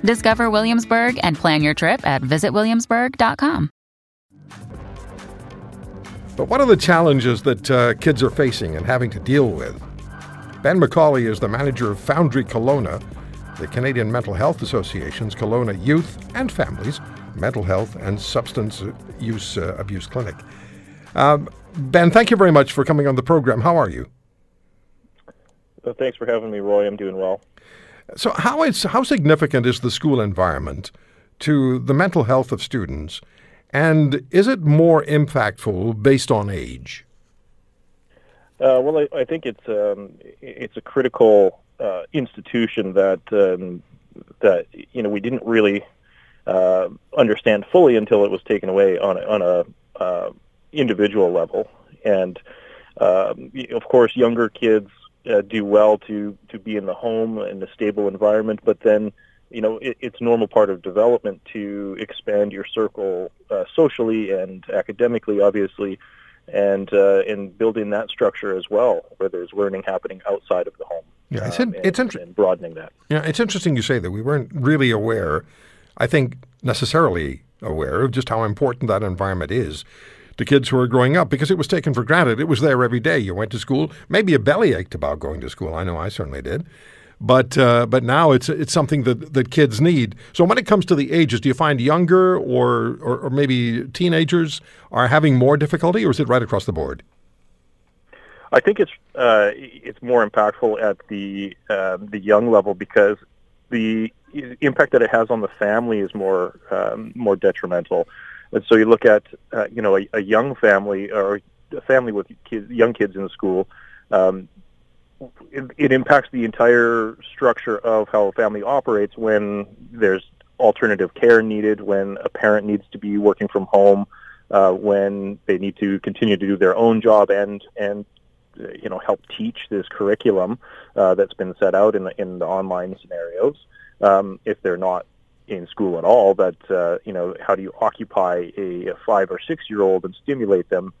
Discover Williamsburg and plan your trip at visitwilliamsburg.com. But what are the challenges that uh, kids are facing and having to deal with? Ben McCauley is the manager of Foundry Kelowna, the Canadian Mental Health Association's Kelowna Youth and Families Mental Health and Substance Use uh, Abuse Clinic. Um, ben, thank you very much for coming on the program. How are you? Well, thanks for having me, Roy. I'm doing well. So, how is how significant is the school environment to the mental health of students, and is it more impactful based on age? Uh, well, I, I, think it's um, it's a critical uh, institution that um, that you know we didn't really uh, understand fully until it was taken away on on a uh, individual level, and um, of course, younger kids uh, do well to to be in the home in a stable environment, but then you know it, it's normal part of development to expand your circle uh, socially and academically, obviously, and uh, in building that structure as well, where there's learning happening outside of the home. Yeah, it's in, um, and, it's inter- and broadening that. Yeah, it's interesting you say that. We weren't really aware. I think necessarily aware of just how important that environment is to kids who are growing up because it was taken for granted. It was there every day. You went to school. Maybe a belly ached about going to school. I know I certainly did. But uh, but now it's it's something that, that kids need. So when it comes to the ages, do you find younger or, or, or maybe teenagers are having more difficulty, or is it right across the board? I think it's uh, it's more impactful at the uh, the young level because the impact that it has on the family is more um, more detrimental. And so you look at, uh, you know, a, a, young family or a family with kids, young kids in school. Um, it, it, impacts the entire structure of how a family operates when there's alternative care needed, when a parent needs to be working from home, uh, when they need to continue to do their own job and and uh, you know help teach this curriculum uh, that's been set out in the, in the online scenarios. Um, if they're not in school at all, but uh, you know, how do you occupy a, a five or six year old and stimulate them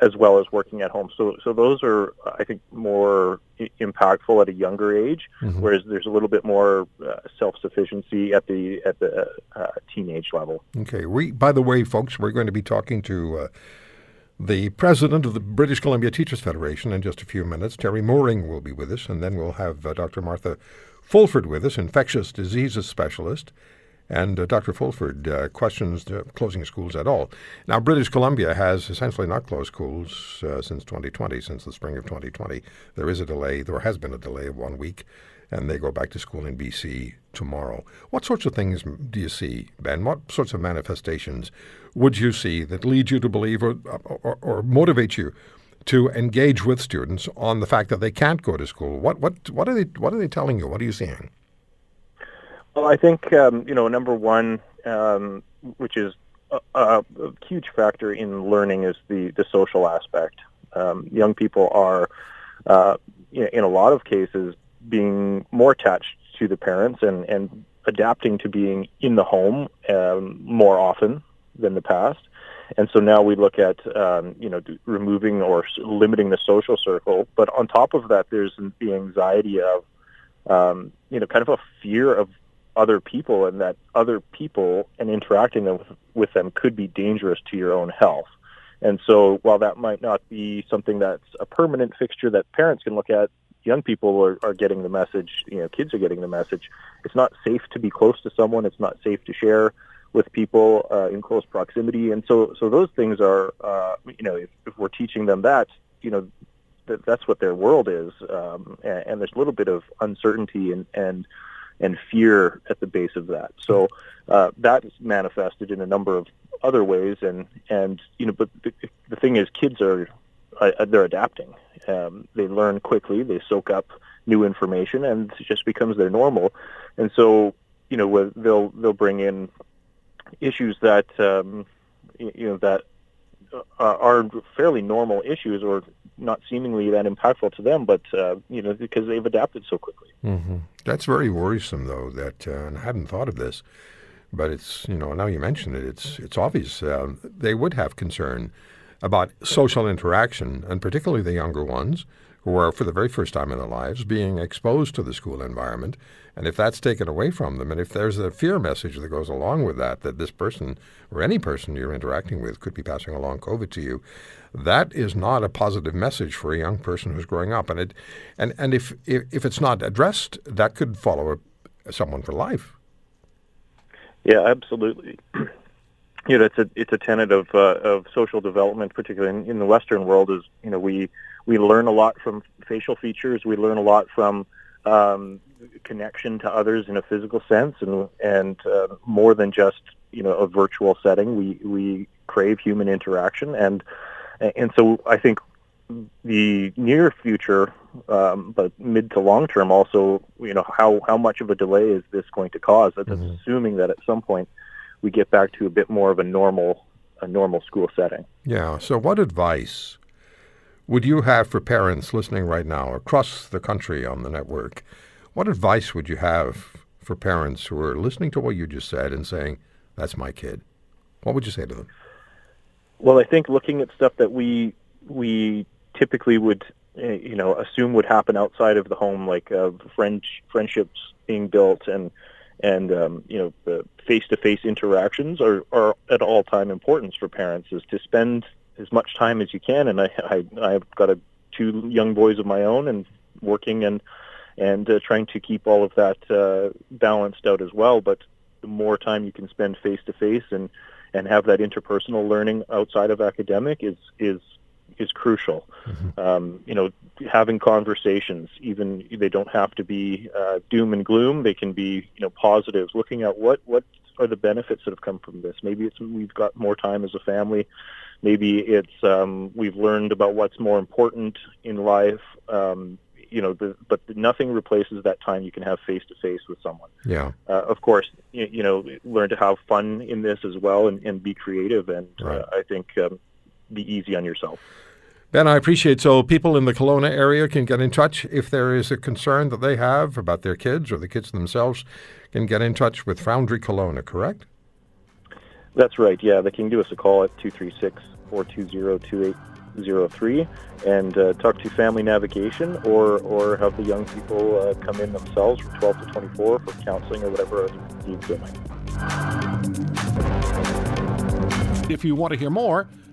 as well as working at home? So, so those are, I think, more impactful at a younger age, mm-hmm. whereas there's a little bit more uh, self sufficiency at the at the uh, teenage level. Okay. We, by the way, folks, we're going to be talking to. Uh, the president of the British Columbia Teachers Federation in just a few minutes. Teri Mooring will be with us, and then we'll have uh, Dr. Martha Fulford with us, infectious diseases specialist, and uh, Dr. Fulford uh, questions closing schools at all. Now, British Columbia has essentially not closed schools uh, since 2020, since the spring of 2020. There is a delay, there has been a delay of one week, and they go back to school in BC tomorrow. What sorts of things do you see, Ben? What sorts of manifestations would you see that lead you to believe or, or, or motivate you to engage with students on the fact that they can't go to school? What, what, what, are, they, what are they telling you? What are you seeing? Well, I think um, you know number one, um, which is a, a, huge factor in learning, is the the social aspect. Um, young people are, uh, in a lot of cases, being more attached to the parents and and adapting to being in the home um, more often than the past. And so now we look at um, you know removing or limiting the social circle, but on top of that, there's the anxiety of um, you know kind of a fear of other people and that other people and interacting with, with them could be dangerous to your own health. And so while that might not be something that's a permanent fixture that parents can look at, young people are, are getting the message, you know, kids are getting the message. It's not safe to be close to someone. It's not safe to share with people uh, in close proximity. And so, so those things are, uh, you know, if, if we're teaching them that, you know, that that's what their world is. Um, and, and there's a little bit of uncertainty and, and and fear at the base of that. So uh, that is manifested in a number of other ways, and and you know, but the, the thing is, kids are uh, they're adapting. Um, they learn quickly. They soak up new information, and it just becomes their normal. And so, you know, they'll they'll bring in issues that um, you know that uh, are fairly normal issues or not seemingly that impactful to them, but uh, you know because they've adapted so quickly. Mm-hmm. That's very worrisome, though. That uh, and I hadn't thought of this, but it's you know now you mention it, it's it's obvious uh, they would have concern about social interaction, and particularly the younger ones who are for the very first time in their lives being exposed to the school environment. And if that's taken away from them, and if there's a fear message that goes along with that, that this person or any person you're interacting with could be passing along COVID to you, that is not a positive message for a young person who's growing up. And it, and and if if, if it's not addressed, that could follow a, someone for life. Yeah, absolutely. you know, it's a it's a tenet of uh, of social development, particularly in, in the Western world. Is you know we we learn a lot from facial features. We learn a lot from um, connection to others in a physical sense, and and uh, more than just you know a virtual setting. We we crave human interaction, and and so I think the near future, um, but mid to long term, also you know how how much of a delay is this going to cause? That's mm-hmm. assuming that at some point we get back to a bit more of a normal a normal school setting. Yeah. So, what advice would you have for parents listening right now across the country on the network? What advice would you have for parents who are listening to what you just said and saying, "That's my kid"? What would you say to them? Well, I think looking at stuff that we we typically would eh, you know assume would happen outside of the home, like uh, friend friendships being built and and um, you know the face-to-face interactions are, are at all time importance for parents is to spend as much time as you can. And I, I I've got a, two young boys of my own, and working and and uh, trying to keep all of that uh, balanced out as well. But the more time you can spend face to face and and have that interpersonal learning outside of academic is is is crucial. Mm-hmm. Um, you know, having conversations, even they don't have to be uh, doom and gloom. They can be you know positives. Looking at what what are the benefits that have come from this. Maybe it's we've got more time as a family maybe it's um, we've learned about what's more important in life. Um, you know, the, but nothing replaces that time you can have face to face with someone. Yeah. Uh, of course, you, you, know, learn to have fun in this as well and, and be creative, and uh, right. uh, I think um, be easy on yourself. Ben, I appreciate so people in the Kelowna area can get in touch if there is a concern that they have about their kids or the kids themselves can get in touch with Foundry Kelowna, correct? That's right. Yeah, they can give us a call at 236 420-2803 and uh, talk to Family Navigation or, or have the young people uh, come in themselves from 12 to 24 for counseling or whatever needs they might. If you want to hear more,